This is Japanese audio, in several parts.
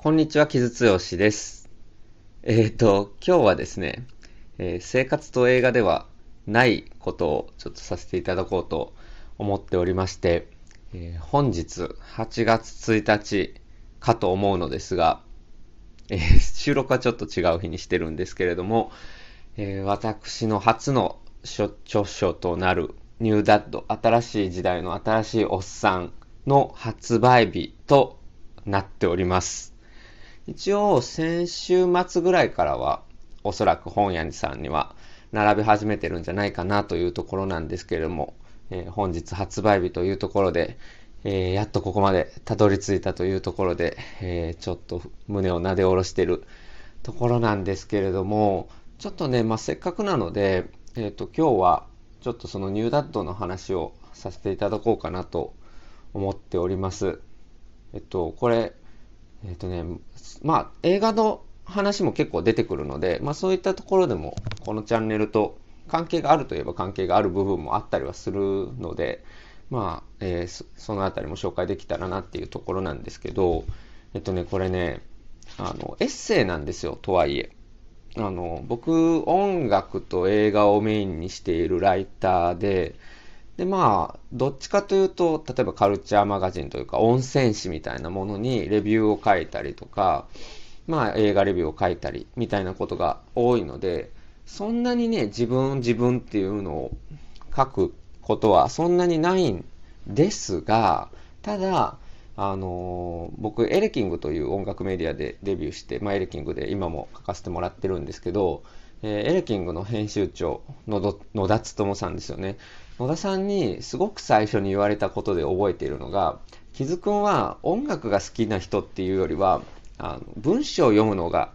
こんにちは、木津剛です。えっ、ー、と、今日はですね、えー、生活と映画ではないことをちょっとさせていただこうと思っておりまして、えー、本日8月1日かと思うのですが、え、収録はちょっと違う日にしてるんですけれども、え、私の初の著書となるニューダッド、新しい時代の新しいおっさんの発売日となっております。一応先週末ぐらいからはおそらく本屋さんには並び始めてるんじゃないかなというところなんですけれども、えー、本日発売日というところで、えー、やっとここまでたどり着いたというところで、えー、ちょっと胸をなで下ろしてるところなんですけれども、ちょっとね、まあ、せっかくなので、えっ、と、今日はちょっとそのニューダットの話をさせていただこうかなと思っております。えっと、これ、えっ、ー、とね、まあ、映画の話も結構出てくるので、まあ、そういったところでも、このチャンネルと関係があるといえば関係がある部分もあったりはするので、まあ、えー、そのあたりも紹介できたらなっていうところなんですけど、えっとね、これね、あの、エッセイなんですよ、とはいえ。あの、僕、音楽と映画をメインにしているライターで、で、まあ、どっちかというと、例えばカルチャーマガジンというか、温泉誌みたいなものにレビューを書いたりとか、まあ、映画レビューを書いたり、みたいなことが多いので、そんなにね、自分、自分っていうのを書くことはそんなにないんですが、ただ、あの、僕、エレキングという音楽メディアでデビューして、まあ、エレキングで今も書かせてもらってるんですけど、えー、エレキングの編集長の野田勉さんですよね。野田さんにすごく最初に言われたことで覚えているのが、木津くんは音楽が好きな人っていうよりは、あの文章を読むのが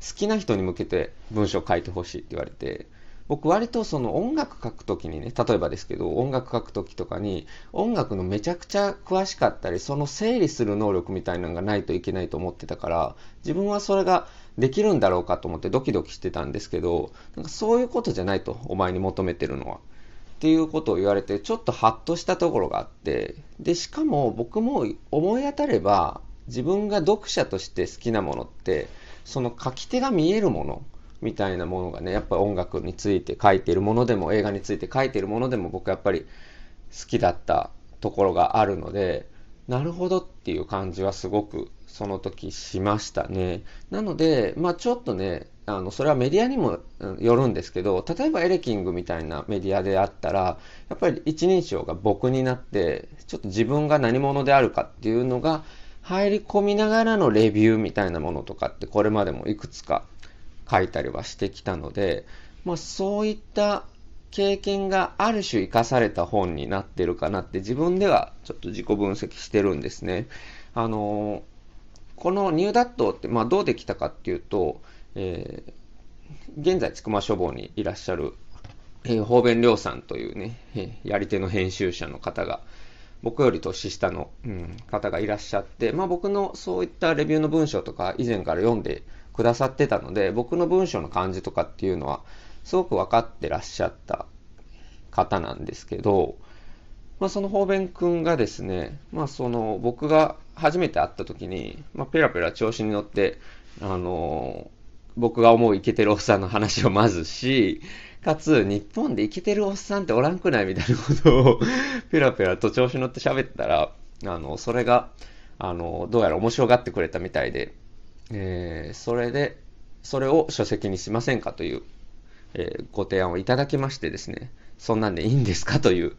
好きな人に向けて文章を書いてほしいって言われて、僕割とその音楽書くときにね、例えばですけど、音楽書くときとかに、音楽のめちゃくちゃ詳しかったり、その整理する能力みたいなのがないといけないと思ってたから、自分はそれができるんだろうかと思ってドキドキしてたんですけど、なんかそういうことじゃないと、お前に求めてるのは。っていうことを言われて、ちょっとハッとしたところがあって、で、しかも僕も思い当たれば、自分が読者として好きなものって、その書き手が見えるものみたいなものがね、やっぱ音楽について書いてるものでも、映画について書いてるものでも僕やっぱり好きだったところがあるので、なるほどっていう感じはすごくその時しましたね。なので、まあちょっとね、あの、それはメディアにもよるんですけど、例えばエレキングみたいなメディアであったら、やっぱり一人称が僕になって、ちょっと自分が何者であるかっていうのが入り込みながらのレビューみたいなものとかってこれまでもいくつか書いたりはしてきたので、まあそういった経験がある種生かされた本になってるかなって自分ではちょっと自己分析してるんですね。あの、このニューダットって、まあどうできたかっていうと、えー、現在、つくま書房にいらっしゃる、えー、方便良さんというね、えー、やり手の編集者の方が、僕より年下の、うん、方がいらっしゃって、まあ僕のそういったレビューの文章とか以前から読んでくださってたので、僕の文章の感じとかっていうのは、すごく分かってらっしゃった方なんですけど、まあその方便くんがですね、まあその僕が初めて会った時に、まあペラペラ調子に乗って、あの僕が思うイケてるおっさんの話をまずし、かつ、日本でイケてるおっさんっておらんくないみたいなことを ペラペラと調子乗って喋ったら、あの、それが、あの、どうやら面白がってくれたみたいで、えー、それで、それを書籍にしませんかという、えー、ご提案をいただきましてですね、そんなんでいいんですかという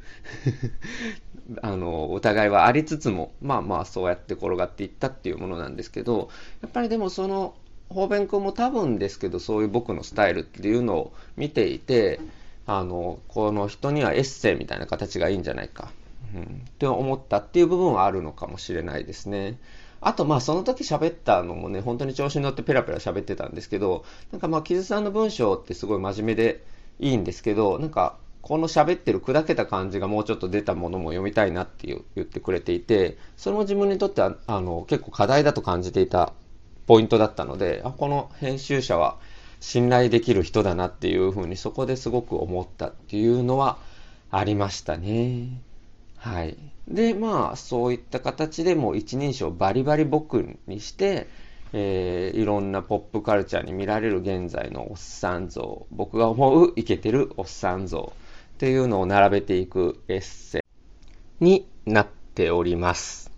あの、疑いはありつつも、まあまあそうやって転がっていったっていうものなんですけど、やっぱりでもその、方便君も多分ですけど、そういう僕のスタイルっていうのを見ていて、あの、この人にはエッセイみたいな形がいいんじゃないか、うん、って思ったっていう部分はあるのかもしれないですね。あと、まあ、その時喋ったのもね、本当に調子に乗ってペラペラ喋ってたんですけど、なんかまあ、木津さんの文章ってすごい真面目でいいんですけど、なんか、この喋ってる砕けた感じがもうちょっと出たものも読みたいなっていう言ってくれていて、それも自分にとっては、あの、結構課題だと感じていたポイントだったので、あ、この編集者は信頼できる人だなっていうふうにそこですごく思ったっていうのはありましたね。はい。で、まあ、そういった形でも一人称バリバリ僕にして、えー、いろんなポップカルチャーに見られる現在のおっさん像、僕が思うイケてるおっさん像っていうのを並べていくエッセイになっております。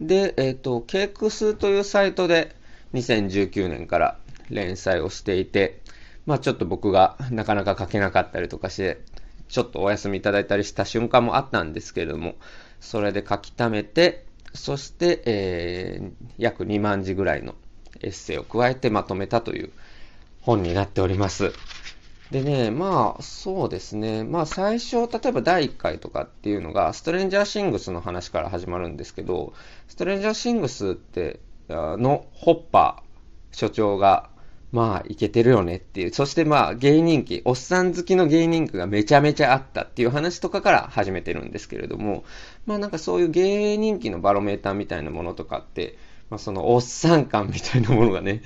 で、えっ、ー、と、ケークスというサイトで2019年から連載をしていて、まあちょっと僕がなかなか書けなかったりとかして、ちょっとお休みいただいたりした瞬間もあったんですけれども、それで書き溜めて、そして、えー、約2万字ぐらいのエッセイを加えてまとめたという本になっております。でね、まあ、そうですね。まあ、最初、例えば第1回とかっていうのが、ストレンジャーシングスの話から始まるんですけど、ストレンジャーシングスって、のホッパー所長が、まあ、いけてるよねっていう。そしてまあ、芸人気、おっさん好きの芸人気がめちゃめちゃあったっていう話とかから始めてるんですけれども、まあなんかそういう芸人気のバロメーターみたいなものとかって、まあそのおっさん感みたいなものがね、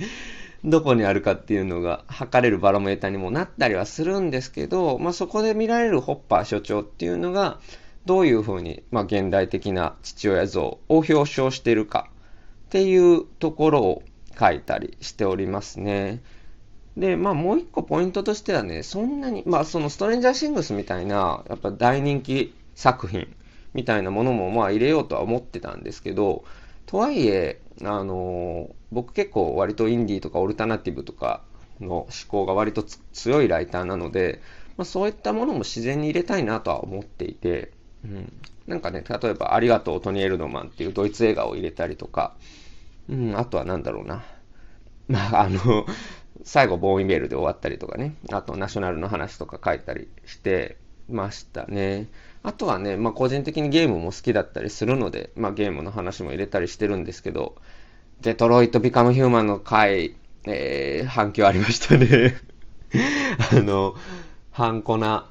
どこにあるかっていうのが測れるバロメーターにもなったりはするんですけど、まあそこで見られるホッパー所長っていうのが、どういうふうに、まあ現代的な父親像を表彰しているかっていうところを書いたりしておりますね。で、まあもう一個ポイントとしてはね、そんなに、まあそのストレンジャーシングスみたいな、やっぱ大人気作品みたいなものもまあ入れようとは思ってたんですけど、とはいえ、あのー、僕結構割とインディーとかオルタナティブとかの思考が割と強いライターなので、まあ、そういったものも自然に入れたいなとは思っていて、うん、なんかね、例えば、ありがとう、トニー・エルドマンっていうドイツ映画を入れたりとか、うん、あとはなんだろうな。まあ、あの、最後、ボーンイメールで終わったりとかね、あと、ナショナルの話とか書いたりしてましたね。あとはね、まあ、個人的にゲームも好きだったりするので、まあ、ゲームの話も入れたりしてるんですけど、デトロイト・ビカム・ヒューマンの回、えー、反響ありましたね あの、ハンコナ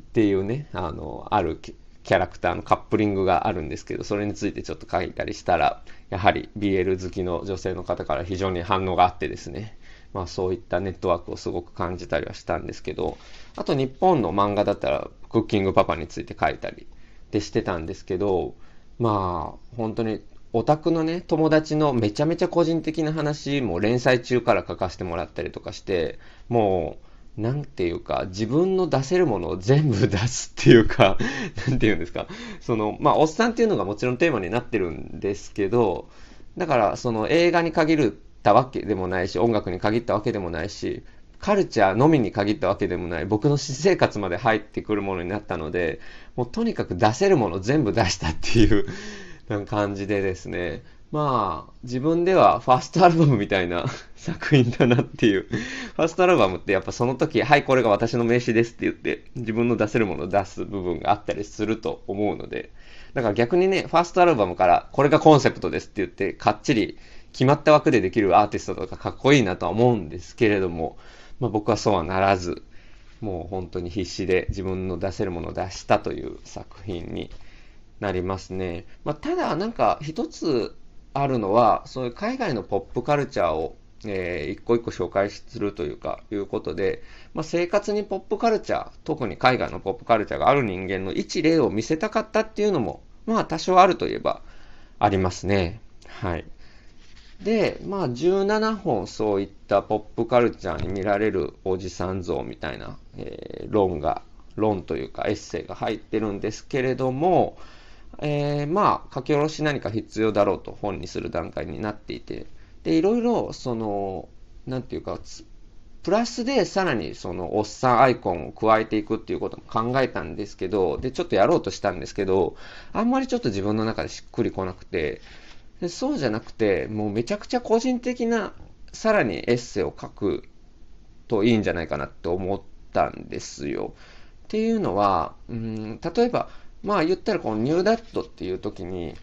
っていうね、あの、あるキャラクターのカップリングがあるんですけど、それについてちょっと書いたりしたら、やはり BL 好きの女性の方から非常に反応があってですね、まあそういったネットワークをすごく感じたりはしたんですけど、あと日本の漫画だったらクッキングパパについて書いたりでしてたんですけど、まあ本当にオタクのね、友達のめちゃめちゃ個人的な話も連載中から書かせてもらったりとかして、もうなんていうか、自分の出せるものを全部出すっていうか、なんていうんですか、その、まあ、おっさんっていうのがもちろんテーマになってるんですけど、だから、その映画に限るったわけでもないし、音楽に限ったわけでもないし、カルチャーのみに限ったわけでもない、僕の私生活まで入ってくるものになったので、もうとにかく出せるもの全部出したっていう 感じでですね、まあ、自分ではファーストアルバムみたいな 作品だなっていう。ファーストアルバムってやっぱその時、はい、これが私の名刺ですって言って、自分の出せるものを出す部分があったりすると思うので、だから逆にね、ファーストアルバムからこれがコンセプトですって言って、かっちり決まった枠でできるアーティストとかかっこいいなとは思うんですけれども、まあ僕はそうはならず、もう本当に必死で自分の出せるものを出したという作品になりますね。まあ、ただなんか一つあるのは、そういう海外のポップカルチャーを、えー、一個一個紹介するというか、いうことで、まあ、生活にポップカルチャー、特に海外のポップカルチャーがある人間の一例を見せたかったっていうのも、まあ多少あるといえばありますね。はい。で、まあ17本そういったポップカルチャーに見られるおじさん像みたいな、えー、論が、論というかエッセイが入ってるんですけれども、えー、まあ、書き下ろし何か必要だろうと本にする段階になっていて、で、いろいろ、その、なんていうか、プラスでさらにそのおっさんアイコンを加えていくっていうことも考えたんですけど、で、ちょっとやろうとしたんですけど、あんまりちょっと自分の中でしっくりこなくて、でそうじゃなくて、もうめちゃくちゃ個人的なさらにエッセイを書くといいんじゃないかなって思ったんですよ。っていうのは、うん、例えば、まあ言ったらこのニューダットっていう時に、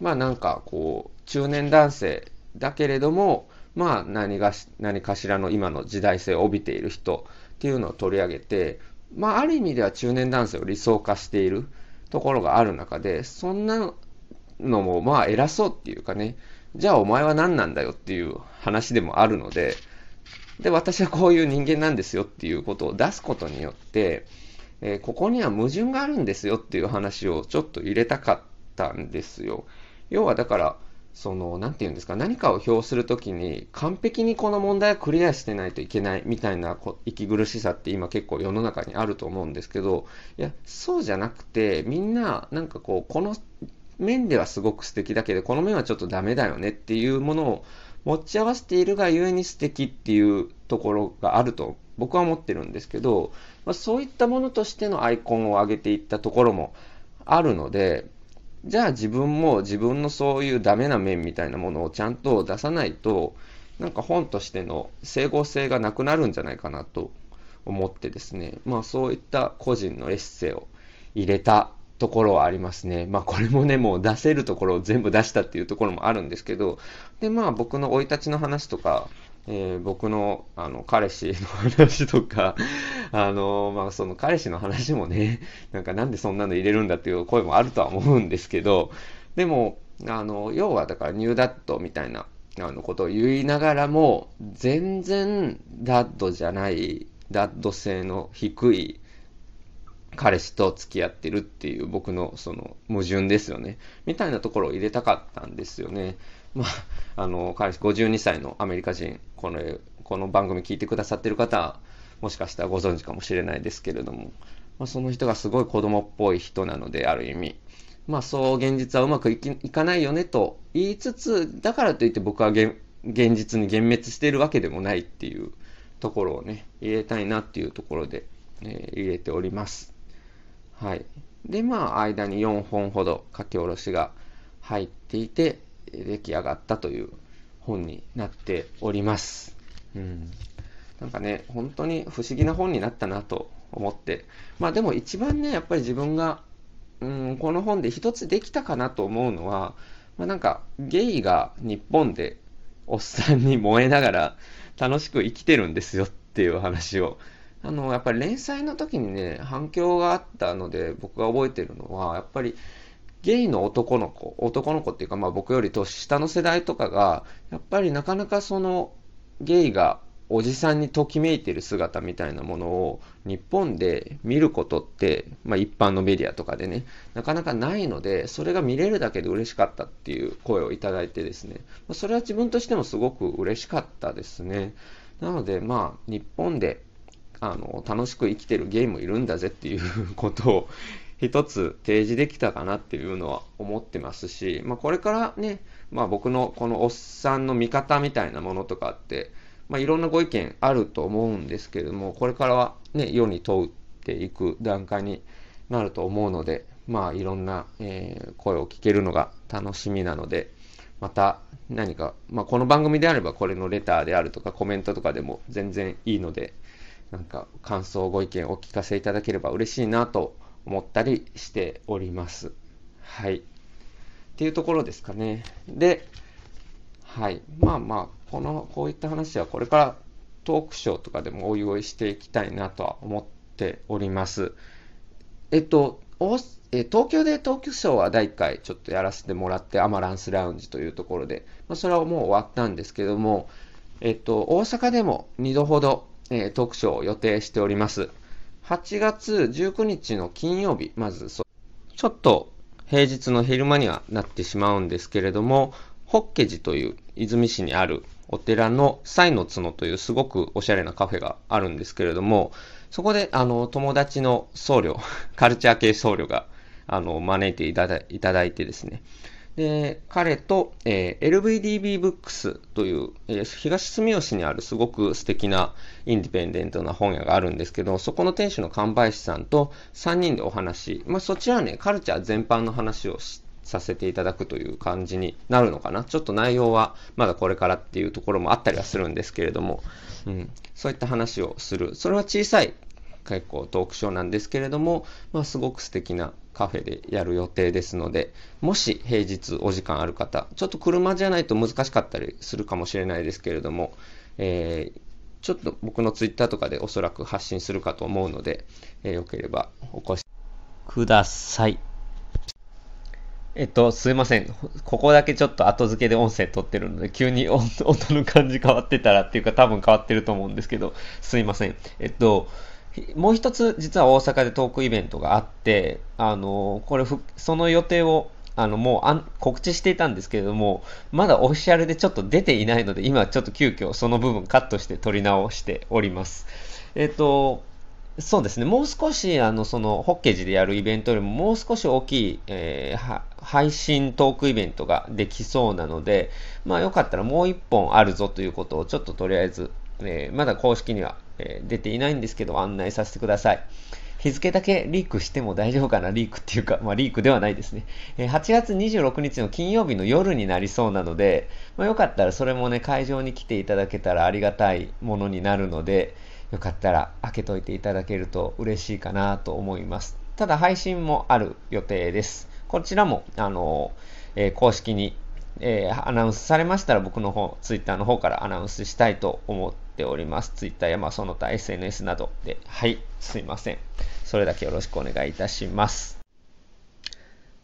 まあなんかこう、中年男性だけれども、まあ何が、何かしらの今の時代性を帯びている人っていうのを取り上げて、まあある意味では中年男性を理想化しているところがある中で、そんなのもまあ偉そうっていうかね、じゃあお前は何なんだよっていう話でもあるので、で、私はこういう人間なんですよっていうことを出すことによって、えー、ここには矛盾があるんですよっていう話をちょっと入れたかったんですよ。要はだから、その、なんて言うんですか、何かを表するときに、完璧にこの問題をクリアしてないといけないみたいな息苦しさって今結構世の中にあると思うんですけど、いや、そうじゃなくて、みんな、なんかこう、この面ではすごく素敵だけど、この面はちょっとダメだよねっていうものを持ち合わせているがゆえに素敵っていうところがあると僕は思ってるんですけど、まあ、そういったものとしてのアイコンを上げていったところもあるので、じゃあ自分も自分のそういうダメな面みたいなものをちゃんと出さないと、なんか本としての整合性がなくなるんじゃないかなと思ってですね、まあそういった個人のエッセイを入れたところはありますね。まあこれもね、もう出せるところを全部出したっていうところもあるんですけど、でまあ僕の生い立ちの話とか、えー、僕のあの彼氏の話とか、あのまあ、その彼氏の話もね、なんかなんでそんなの入れるんだっていう声もあるとは思うんですけど、でも、あの要はだからニューダットみたいなあのことを言いながらも、全然ダッドじゃない、ダッド性の低い彼氏と付き合ってるっていう僕のその矛盾ですよね。みたいなところを入れたかったんですよね。まあ、あの、彼氏52歳のアメリカ人、この、この番組聞いてくださってる方、もしかしたらご存知かもしれないですけれども、まあ、その人がすごい子供っぽい人なので、ある意味。まあ、そう現実はうまくいきいかないよねと言いつつ、だからといって僕は現実に幻滅しているわけでもないっていうところをね、入れたいなっていうところで、えー、入れております。はい。で、まあ、間に4本ほど書き下ろしが入っていて、出来上がったという本になっております。うん。なんかね、本当に不思議な本になったなと思って。まあでも一番ね、やっぱり自分が、うん、この本で一つできたかなと思うのは、まあなんか、ゲイが日本でおっさんに燃えながら楽しく生きてるんですよっていう話を。あの、やっぱり連載の時にね、反響があったので僕が覚えてるのは、やっぱりゲイの男の子、男の子っていうか、まあ僕より年下の世代とかが、やっぱりなかなかそのゲイがおじさんにときめいてる姿みたいなものを日本で見ることって、まあ一般のメディアとかでね、なかなかないので、それが見れるだけで嬉しかったっていう声をいただいてですね、それは自分としてもすごく嬉しかったですね。なのでまあ日本であの楽しく生きてるゲームいるんだぜっていうことを 一つ提示できたかなっていうのは思ってますし、まあ、これからね、まあ、僕のこのおっさんの見方みたいなものとかって、まあ、いろんなご意見あると思うんですけれども、これからはね、世に問うていく段階になると思うので、まあ、いろんな、えー、声を聞けるのが楽しみなので、また何か、まあ、この番組であればこれのレターであるとかコメントとかでも全然いいので、なんか感想、ご意見お聞かせいただければ嬉しいなと思ったりしております。はい。っていうところですかね。で、はい。まあまあ、この、こういった話はこれからトークショーとかでもおいおいしていきたいなとは思っております。えっと、え東京でトークショーは第1回ちょっとやらせてもらって、アマランスラウンジというところで、まあ、それはもう終わったんですけども、えっと、大阪でも2度ほど、えー、トークショーを予定しております。8月19日の金曜日、まずそ、ちょっと平日の昼間にはなってしまうんですけれども、ホッケ寺という泉市にあるお寺のサイの角というすごくおしゃれなカフェがあるんですけれども、そこであの友達の僧侶、カルチャー系僧侶があの招いていただいてですね、で、彼と、えー、LVDB ブックスという、えー、東住吉にあるすごく素敵なインディペンデントな本屋があるんですけど、そこの店主の神林さんと3人でお話、まあ、そちらはね、カルチャー全般の話をさせていただくという感じになるのかな。ちょっと内容はまだこれからっていうところもあったりはするんですけれども、うん、そういった話をする。それは小さい結構トークショーなんですけれども、まあ、すごく素敵なカフェでやる予定ですので、もし平日お時間ある方、ちょっと車じゃないと難しかったりするかもしれないですけれども、えー、ちょっと僕のツイッターとかでおそらく発信するかと思うので、えー、よければお越しください。えっと、すいません。ここだけちょっと後付けで音声撮ってるので、急に音の感じ変わってたらっていうか多分変わってると思うんですけど、すいません。えっと、もう一つ実は大阪でトークイベントがあって、あの、これ、その予定をあの、もうあん告知していたんですけれども、まだオフィシャルでちょっと出ていないので、今ちょっと急遽その部分カットして撮り直しております。えっ、と、そうですね、もう少し、あの、その、ホッケージでやるイベントよりも、もう少し大きい、えー、配信トークイベントができそうなので、まあ、よかったらもう一本あるぞということを、ちょっととりあえず、えー、まだ公式には、え、出ていないんですけど、案内させてください。日付だけリークしても大丈夫かな？リークっていうか、まあリークではないですね。え、8月26日の金曜日の夜になりそうなので、まあ、よかったらそれもね、会場に来ていただけたらありがたいものになるので、よかったら開けといていただけると嬉しいかなと思います。ただ配信もある予定です。こちらも、あの、えー、公式に、えー、アナウンスされましたら僕の方、ツイッターの方からアナウンスしたいと思ってております。ツイッターやまあその他 SNS などで。はい、すいません。それだけよろしくお願いいたします。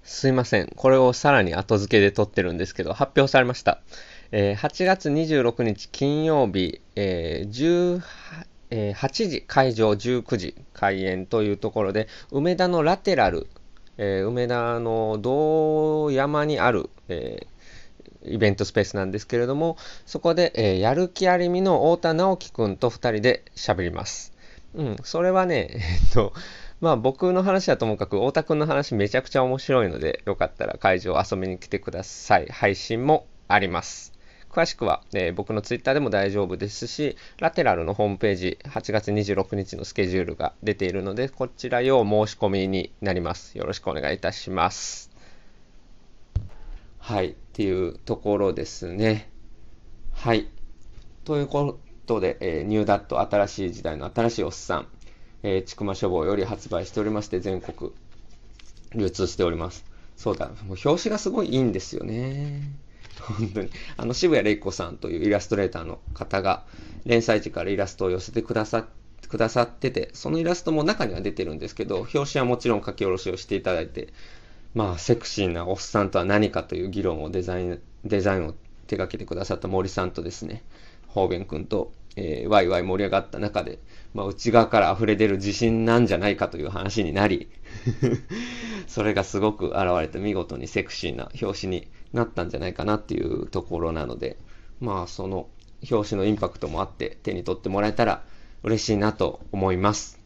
すいません。これをさらに後付けで撮ってるんですけど、発表されました。えー、8月26日金曜日、えー、えー、8時会場19時開演というところで梅田のラテラル、えー、梅田の道山にある、えー、イベントスペースなんですけれどもそこで、えやる気ありみの太田直樹くんと2人で喋ります。うん、それはね、えっと、まあ僕の話はともかく太田くんの話めちゃくちゃ面白いのでよかったら会場遊びに来てください。配信もあります。詳しくは、えー、僕のツイッターでも大丈夫ですし、ラテラルのホームページ、8月26日のスケジュールが出ているので、こちら要申し込みになります。よろしくお願いいたします。はい、っていうところですね。はい。ということで、えー、ニューダット新しい時代の新しいおっさん、えー、ちくま書房より発売しておりまして、全国流通しております。そうだ、もう表紙がすごいいいんですよね。本当に。あの、渋谷玲子さんというイラストレーターの方が、連載時からイラストを寄せてくださって、くださってて、そのイラストも中には出てるんですけど、表紙はもちろん書き下ろしをしていただいて、まあ、セクシーなおっさんとは何かという議論をデザイン、デザインを手掛けてくださった森さんとですね、方便くんと、えー、ワイワイ盛り上がった中で、まあ、内側から溢れ出る自信なんじゃないかという話になり それがすごく現れて見事にセクシーな表紙になったんじゃないかなっていうところなので、まあその表紙のインパクトもあって手に取ってもらえたら嬉しいなと思います。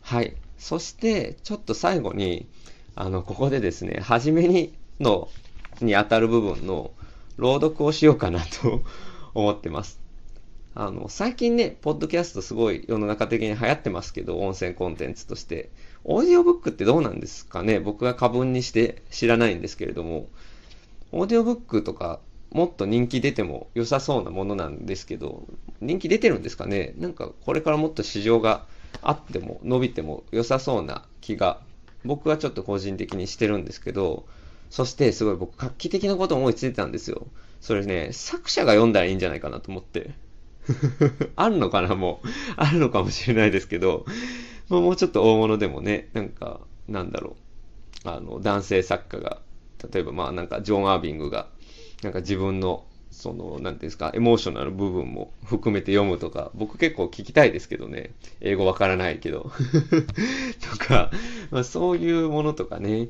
はい。そしてちょっと最後に、あの、ここでですね、初めにの、に当たる部分の朗読をしようかなと思ってます。あの、最近ね、ポッドキャストすごい世の中的に流行ってますけど、音声コンテンツとして。オーディオブックってどうなんですかね？僕が過分にして知らないんですけれども、オーディオブックとかもっと人気出ても良さそうなものなんですけど、人気出てるんですかね？なんかこれからもっと市場があっても伸びても良さそうな気が僕はちょっと個人的にしてるんですけど、そしてすごい僕画期的なこと思いついてたんですよ。それね、作者が読んだらいいんじゃないかなと思って。あるのかなもう。あるのかもしれないですけど、もうちょっと大物でもね、なんか、なんだろう。あの、男性作家が例えばまあなんかジョン・アービングがなんか自分のその、なんていうんですか、エモーショナル部分も含めて読むとか、僕結構聞きたいですけどね。英語わからないけど。とか、まあ、そういうものとかね、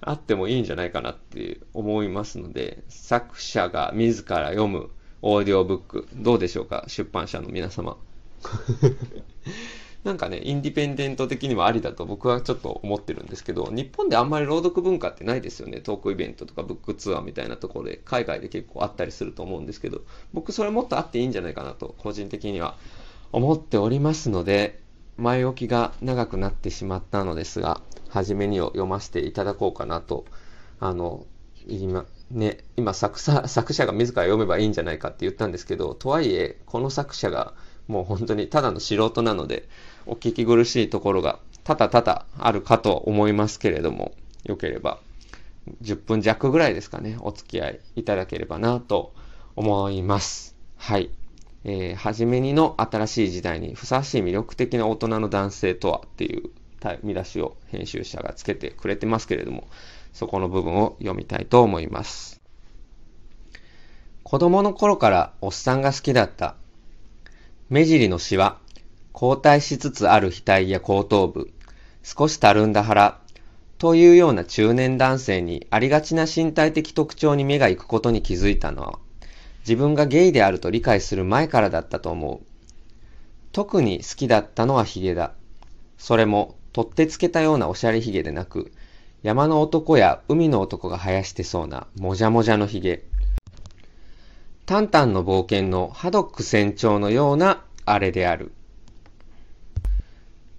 あってもいいんじゃないかなって思いますので、作者が自ら読むオーディオブック、どうでしょうか、出版社の皆様。なんかね、インディペンデント的にもありだと僕はちょっと思ってるんですけど、日本であんまり朗読文化ってないですよね。トークイベントとかブックツアーみたいなところで、海外で結構あったりすると思うんですけど、僕それもっとあっていいんじゃないかなと、個人的には思っておりますので、前置きが長くなってしまったのですが、初めにを読ませていただこうかなと、あの、今、ね、今作作者が自ら読めばいいんじゃないかって言ったんですけど、とはいえ、この作者がもう本当にただの素人なので、お聞き苦しいところが多々多々あるかと思いますけれども、よければ10分弱ぐらいですかね、お付き合いいただければなと思います。はい。えー、はじめにの新しい時代にふさわしい魅力的な大人の男性とはっていう見出しを編集者がつけてくれてますけれども、そこの部分を読みたいと思います。子供の頃からおっさんが好きだった目尻のシワ、後退しつつある額や後頭部、少したるんだ腹、というような中年男性にありがちな身体的特徴に目が行くことに気づいたのは、自分がゲイであると理解する前からだったと思う。特に好きだったのはヒゲだ。それも、取ってつけたようなおしゃれヒゲでなく、山の男や海の男が生やしてそうなもじゃもじゃのヒゲ。タンタンの冒険のハドック船長のようなあれである。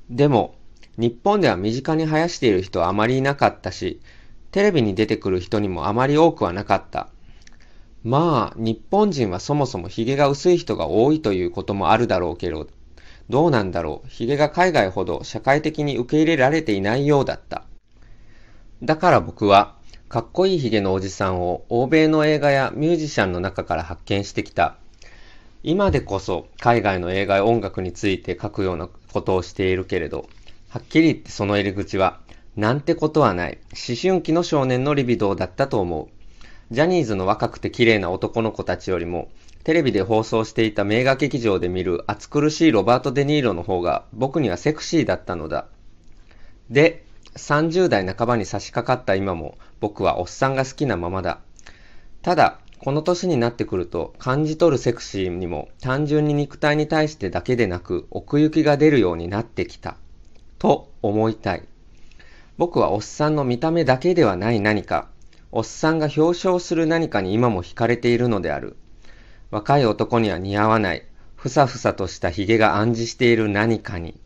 でも、日本では身近に生やしている人はあまりいなかったし、テレビに出てくる人にもあまり多くはなかった。まあ、日本人はそもそも髭が薄い人が多いということもあるだろうけど、どうなんだろう。髭が海外ほど社会的に受け入れられていないようだった。だから僕は、かっこいい髭のおじさんを欧米の映画やミュージシャンの中から発見してきた。今でこそ海外の映画や音楽について書くようなことをしているけれど、はっきり言ってその入り口は、なんてことはない、思春期の少年のリビドーだったと思う。ジャニーズの若くて綺麗な男の子たちよりも、テレビで放送していた名画劇場で見る暑苦しいロバート・デ・ニーロの方が僕にはセクシーだったのだ。で、30代半ばに差し掛かった今も僕はおっさんが好きなままだ。ただ、この年になってくると感じ取るセクシーにも単純に肉体に対してだけでなく奥行きが出るようになってきた。と思いたい。僕はおっさんの見た目だけではない何か、おっさんが表彰する何かに今も惹かれているのである。若い男には似合わない、ふさふさとした髭が暗示している何かに。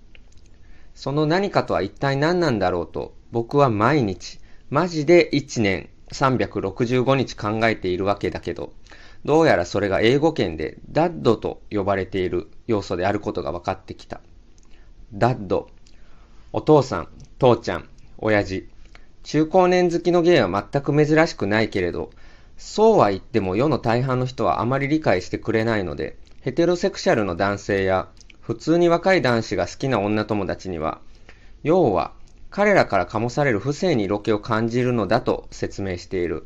その何かとは一体何なんだろうと、僕は毎日、マジで1年365日考えているわけだけど、どうやらそれが英語圏でダッドと呼ばれている要素であることが分かってきた。ダッド。お父さん、父ちゃん、親父。中高年好きのゲイは全く珍しくないけれど、そうは言っても世の大半の人はあまり理解してくれないので、ヘテロセクシャルの男性や普通に若い男子が好きな女友達には、要は彼らから醸される不正に色気を感じるのだと説明している。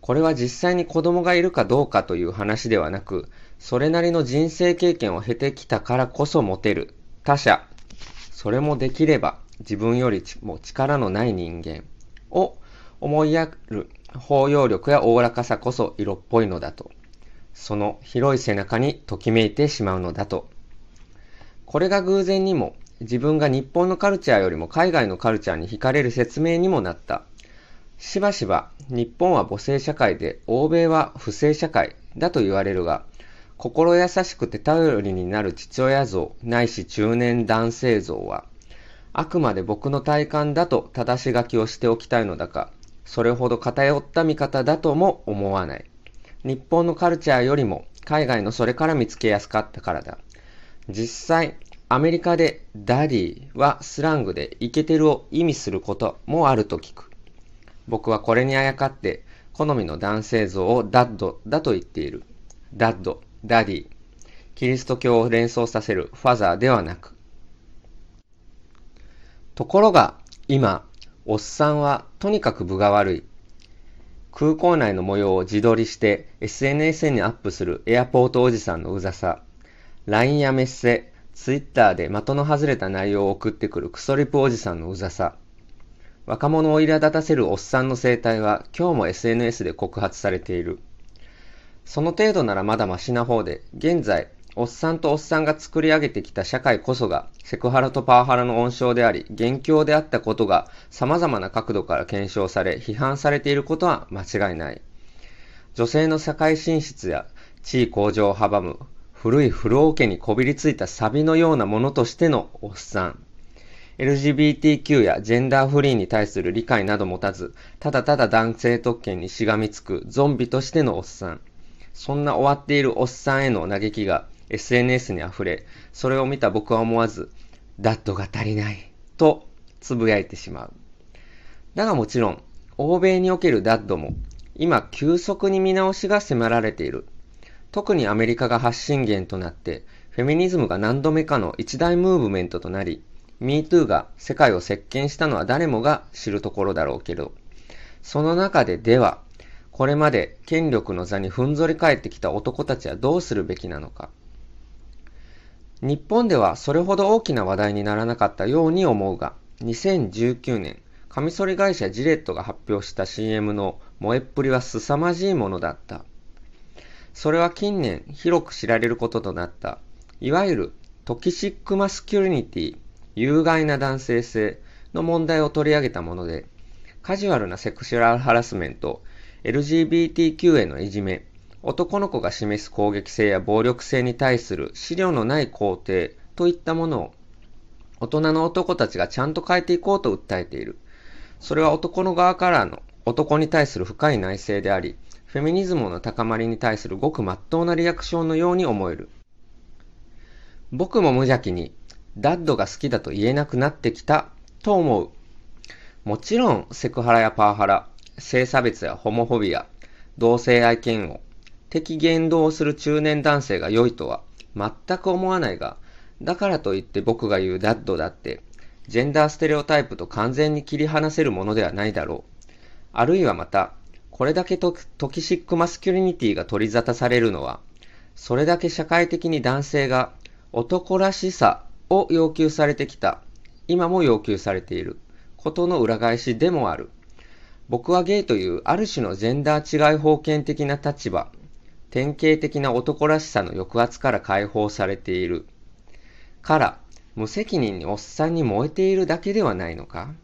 これは実際に子供がいるかどうかという話ではなく、それなりの人生経験を経てきたからこそ持てる他者それもできれば自分よりも力のない人間を思いやる包容力やおおらかさこそ色っぽいのだと。その広い背中にときめいてしまうのだと。これが偶然にも自分が日本のカルチャーよりも海外のカルチャーに惹かれる説明にもなった。しばしば日本は母性社会で欧米は不正社会だと言われるが、心優しくて頼りになる父親像ないし中年男性像は、あくまで僕の体感だと正し書きをしておきたいのだが、それほど偏った見方だとも思わない。日本のカルチャーよりも海外のそれから見つけやすかったからだ。実際、アメリカで daddy はスラングでイケてるを意味することもあると聞く。僕はこれにあやかって好みの男性像をダッドだと言っている。ダッド。ダディ、キリスト教を連想させるファザーではなく。ところが、今、おっさんはとにかく分が悪い。空港内の模様を自撮りして SNS にアップするエアポートおじさんのうざさ。LINE やメッセ、Twitter で的の外れた内容を送ってくるクソリプおじさんのうざさ。若者を苛立たせるおっさんの生態は今日も SNS で告発されている。その程度ならまだマシな方で、現在、おっさんとおっさんが作り上げてきた社会こそが、セクハラとパワハラの温床であり、元凶であったことが様々な角度から検証され、批判されていることは間違いない。女性の社会進出や地位向上を阻む、古い古王家にこびりついたサビのようなものとしてのおっさん。LGBTQ やジェンダーフリーに対する理解など持たず、ただただ男性特権にしがみつくゾンビとしてのおっさん。そんな終わっているおっさんへの嘆きが SNS に溢れ、それを見た僕は思わず、ダッドが足りない、とつぶやいてしまう。だがもちろん、欧米におけるダッドも、今急速に見直しが迫られている。特にアメリカが発信源となって、フェミニズムが何度目かの一大ムーブメントとなり、MeToo が世界を席巻したのは誰もが知るところだろうけど、その中ででは、これまで権力の座にふんぞり返ってきた男たちはどうするべきなのか。日本ではそれほど大きな話題にならなかったように思うが、2019年、カミソリ会社ジレットが発表した CM の燃えっぷりは凄まじいものだった。それは近年広く知られることとなった、いわゆる toxic masculinity、有害な男性性の問題を取り上げたもので、カジュアルなセクシュアルハラスメント、LGBTQ へのいじめ、男の子が示す攻撃性や暴力性に対する思慮のない肯定といったものを大人の男たちがちゃんと変えていこうと訴えている。それは男の側からの男に対する深い内省であり、フェミニズムの高まりに対するごく真っ当なリアクションのように思える。僕も無邪気に、ダッドが好きだと言えなくなってきたと思う。もちろん、セクハラやパワハラ、性差別やホモフォビア、同性愛嫌悪、敵言動をする中年男性が良いとは全く思わないが、だからといって僕が言うダッドだって、ジェンダーステレオタイプと完全に切り離せるものではないだろう。あるいはまた、これだけ toxic masculinity が取り沙汰されるのは、それだけ社会的に男性が男らしさを要求されてきた、今も要求されていることの裏返しでもある。僕はゲイというある種のジェンダー治外法権的な立場、典型的な男らしさの抑圧から解放されている。から、無責任におっさんに萌えているだけではないのか？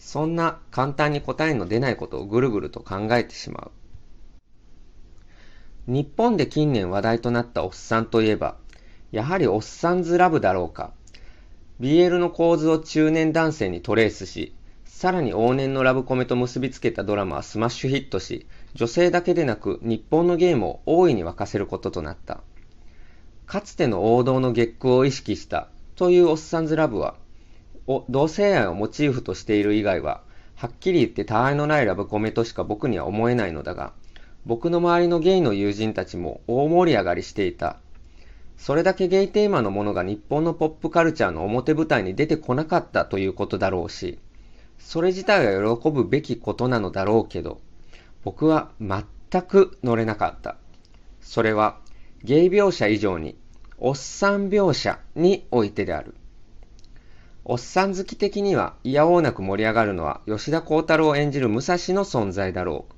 そんな簡単に答えの出ないことをぐるぐると考えてしまう。日本で近年話題となったおっさんといえば、やはりおっさんずラブだろうか。BL の構図を中年男性にトレースし、さらに往年のラブコメと結びつけたドラマはスマッシュヒットし、女性だけでなく日本のゲームを大いに沸かせることとなった。かつての王道の月空を意識したというおっさんずラブは、を同性愛をモチーフとしている以外は、はっきり言って他愛のないラブコメとしか僕には思えないのだが、僕の周りのゲイの友人たちも大盛り上がりしていた。それだけゲイテーマのものが日本のポップカルチャーの表舞台に出てこなかったということだろうし、それ自体は喜ぶべきことなのだろうけど、僕は全く乗れなかった。それは、ゲイ描写以上に、おっさん描写においてである。おっさん好き的には、いやおうなく盛り上がるのは、吉田幸太郎を演じる武蔵の存在だろう。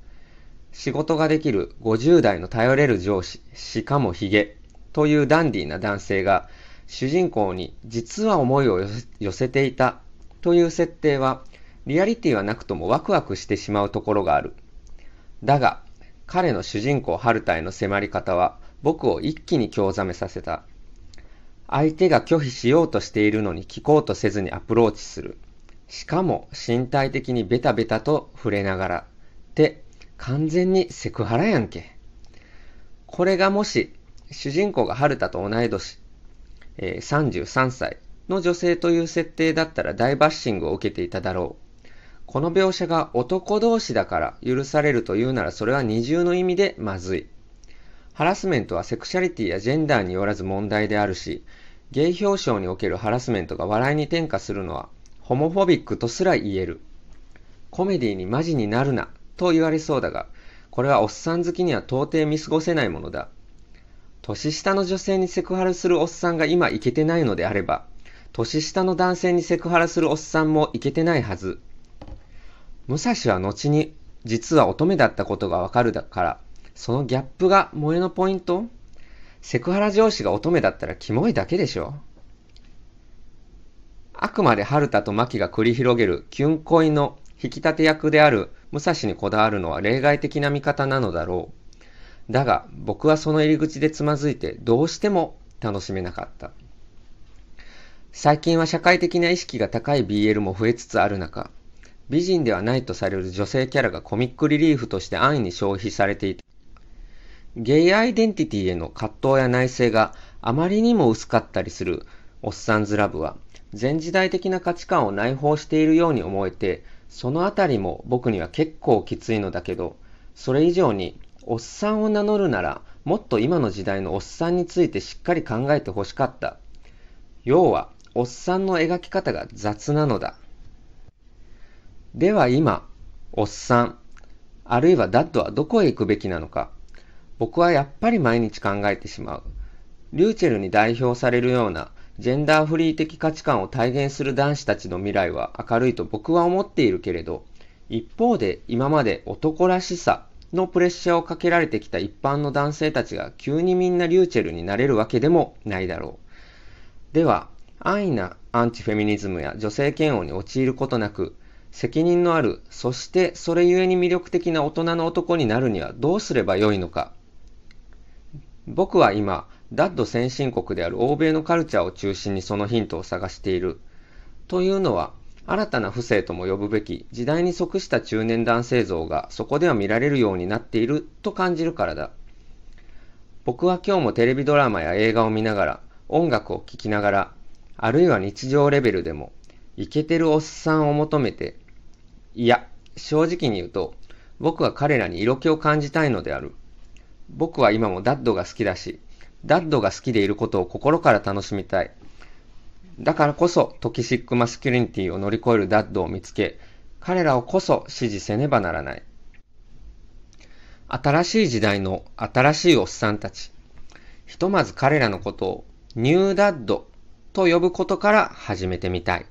仕事ができる50代の頼れる上司、しかもヒゲ、というダンディーな男性が主人公に実は思いを寄せていたという設定はリアリティはなくともワクワクしてしまうところがある。だが彼の主人公ハルタへの迫り方は僕を一気に興ざめさせた。相手が拒否しようとしているのに聞こうとせずにアプローチする。しかも身体的にベタベタと触れながら。って完全にセクハラやんけ。これがもし主人公が春田と同い年、えー、33歳の女性という設定だったら大バッシングを受けていただろう。この描写が男同士だから許されるというならそれは二重の意味でまずい。ハラスメントはセクシャリティやジェンダーによらず問題であるし、ゲイ表彰におけるハラスメントが笑いに転化するのはホモフォビックとすら言える。コメディにマジになるなと言われそうだが、これはおっさん好きには到底見過ごせないものだ。年下の女性にセクハラするおっさんが今いけてないのであれば、年下の男性にセクハラするおっさんもいけてないはず。武蔵は後に実は乙女だったことがわかるだから、そのギャップが萌えのポイント？セクハラ上司が乙女だったらキモいだけでしょあくまで春田と牧が繰り広げるキュン恋の引き立て役である武蔵にこだわるのは例外的な見方なのだろう。だが僕はその入り口でつまずいてどうしても楽しめなかった。最近は社会的な意識が高い BL も増えつつある中、美人ではないとされる女性キャラがコミックリリーフとして安易に消費されていて、ゲイアイデンティティへの葛藤や内省があまりにも薄かったりするおっさんずラブは、前時代的な価値観を内包しているように思えて、そのあたりも僕には結構きついのだけど、それ以上におっさんを名乗るなら、もっと今の時代のおっさんについてしっかり考えてほしかった。要は、おっさんの描き方が雑なのだ。では今、おっさん、あるいはダッドはどこへ行くべきなのか。僕はやっぱり毎日考えてしまう。リューチェルに代表されるようなジェンダーフリー的価値観を体現する男子たちの未来は明るいと僕は思っているけれど、一方で今まで男らしさのプレッシャーをかけられてきた一般の男性たちが急にみんなリューチェルになれるわけでもないだろう。では、安易なアンチフェミニズムや女性嫌悪に陥ることなく、責任のある、そしてそれゆえに魅力的な大人の男になるにはどうすればよいのか。僕は今、ダッド先進国である欧米のカルチャーを中心にそのヒントを探している。というのは、新たな不正とも呼ぶべき時代に即した中年男性像がそこでは見られるようになっていると感じるからだ。僕は今日もテレビドラマや映画を見ながら、音楽を聴きながら、あるいは日常レベルでも、イケてるおっさんを求めて、いや、正直に言うと、僕は彼らに色気を感じたいのである。僕は今もダッドが好きだし、ダッドが好きでいることを心から楽しみたい。だからこそ toxic masculinity を乗り越えるダッドを見つけ、彼らをこそ支持せねばならない。新しい時代の新しいおっさんたち。ひとまず彼らのことを new dad と呼ぶことから始めてみたい。